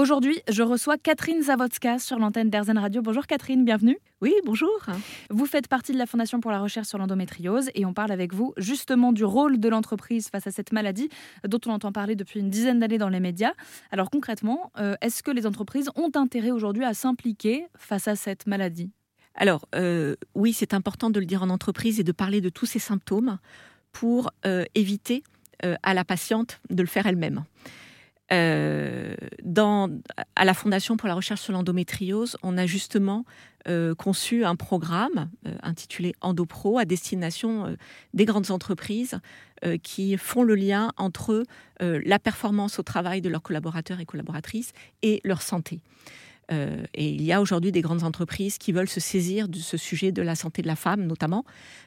Aujourd'hui, je reçois Catherine Zawodska sur l'antenne d'Erzen Radio. Bonjour Catherine, bienvenue. Oui, bonjour. Vous faites partie de la Fondation pour la recherche sur l'endométriose et on parle avec vous justement du rôle de l'entreprise face à cette maladie dont on entend parler depuis une dizaine d'années dans les médias. Alors concrètement, euh, est-ce que les entreprises ont intérêt aujourd'hui à s'impliquer face à cette maladie? Alors euh, oui, c'est important de le dire en entreprise et de parler de tous ces symptômes pour euh, éviter à la patiente de le faire elle-même. Euh, à la Fondation pour la recherche sur l'endométriose, on a justement euh, conçu un programme euh, intitulé EndoPro à destination des grandes entreprises qui font le lien entre la performance au travail de leurs collaborateurs et collaboratrices et leur santé. Et il y a aujourd'hui des grandes entreprises qui veulent se saisir de ce sujet de la santé de la femme, notamment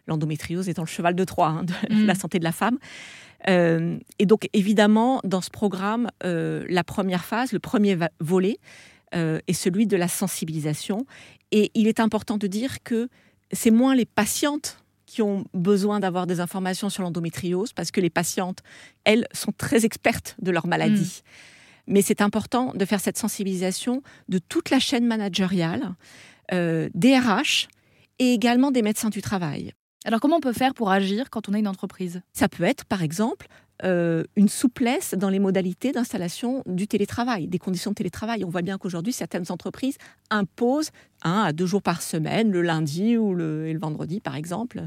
l'endométriose étant le cheval de Troie hein, de mmh. la santé de la femme. Euh, et donc, évidemment, dans ce programme, euh, la première phase, le premier volet, euh, est celui de la sensibilisation. Et il est important de dire que c'est moins les patientes qui ont besoin d'avoir des informations sur l'endométriose, parce que les patientes, elles, sont très expertes de leur maladie. Mm. Mais c'est important de faire cette sensibilisation de toute la chaîne managériale, des RH et également des médecins du travail. Alors comment on peut faire pour agir quand on a une entreprise? Ça peut être par exemple euh, une souplesse dans les modalités d'installation du télétravail, des conditions de télétravail. On voit bien qu'aujourd'hui, certaines entreprises imposent un à deux jours par semaine, le lundi ou le, et le vendredi par exemple,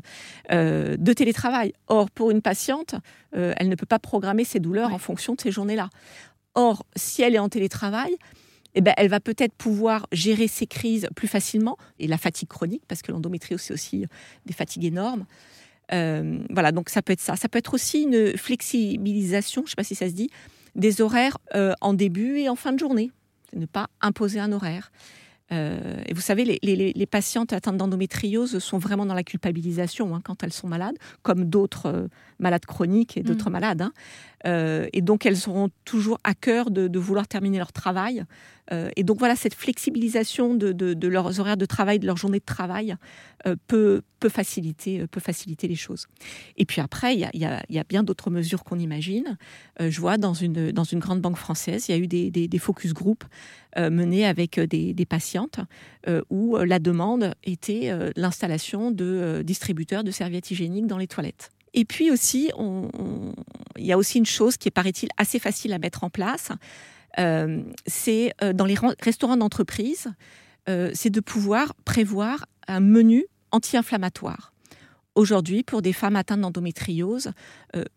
euh, de télétravail. Or, pour une patiente, euh, elle ne peut pas programmer ses douleurs en fonction de ces journées-là. Or, si elle est en télétravail, eh ben, elle va peut-être pouvoir gérer ses crises plus facilement et la fatigue chronique, parce que l'endométriose, c'est aussi des fatigues énormes. Euh, voilà, donc ça peut être ça. Ça peut être aussi une flexibilisation, je ne sais pas si ça se dit, des horaires euh, en début et en fin de journée. Ne pas imposer un horaire. Euh, et vous savez, les, patientes atteintes d'endométriose sont vraiment dans la culpabilisation hein, quand elles sont malades, comme d'autres malades chroniques et d'autres mm. malades. Hein. Et donc, elles auront toujours à cœur de vouloir terminer leur travail euh, et donc voilà, cette flexibilisation de, leurs horaires de travail, de leur journée de travail, euh, peut, faciliter, euh, les choses. Et puis après, il y a, bien d'autres mesures qu'on imagine. je vois dans une, grande banque française, il y a eu des, focus group menés avec des, patientes où la demande était l'installation de distributeurs de serviettes hygiéniques dans les toilettes. Et puis aussi, il y a aussi une chose qui est, paraît-il, assez facile à mettre en place, euh, c'est euh, dans les restaurants d'entreprise, euh, c'est de pouvoir prévoir un menu anti-inflammatoire. Aujourd'hui, pour des femmes atteintes d'endométriose,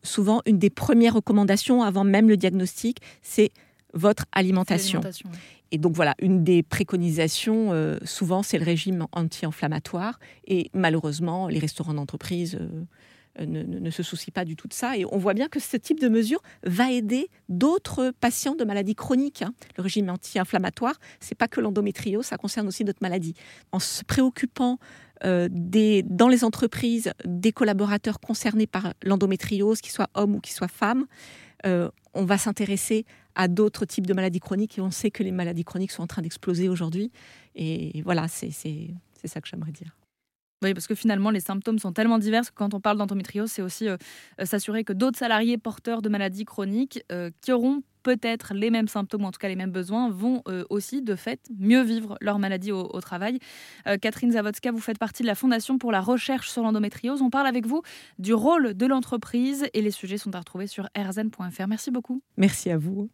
souvent une des premières recommandations avant même le diagnostic, c'est votre alimentation. Et donc voilà, une des préconisations, souvent, c'est le régime anti-inflammatoire. Et malheureusement, les restaurants d'entreprise euh, ne, se soucie pas du tout de ça. Et on voit bien que ce type de mesure va aider d'autres patients de maladies chroniques. Hein. Le régime anti-inflammatoire, c'est pas que l'endométriose, ça concerne aussi d'autres maladies. En se préoccupant euh, dans les entreprises des collaborateurs concernés par l'endométriose, qu'ils soient hommes ou qu'ils soient femmes, euh, on va s'intéresser à d'autres types de maladies chroniques et on sait que les maladies chroniques sont en train d'exploser aujourd'hui. Et voilà, c'est ça que j'aimerais dire. Oui, parce que finalement, les symptômes sont tellement divers que quand on parle d'endométriose, c'est aussi euh, euh, s'assurer que d'autres salariés porteurs de maladies chroniques euh, qui auront peut-être les mêmes symptômes, ou en tout cas les mêmes besoins, vont aussi, de fait, mieux vivre leur maladie au, travail. Catherine Zawodska, vous faites partie de la Fondation pour la recherche sur l'endométriose. On parle avec vous du rôle de l'entreprise et les sujets sont à retrouver sur rzn.fr. Merci beaucoup. Merci à vous.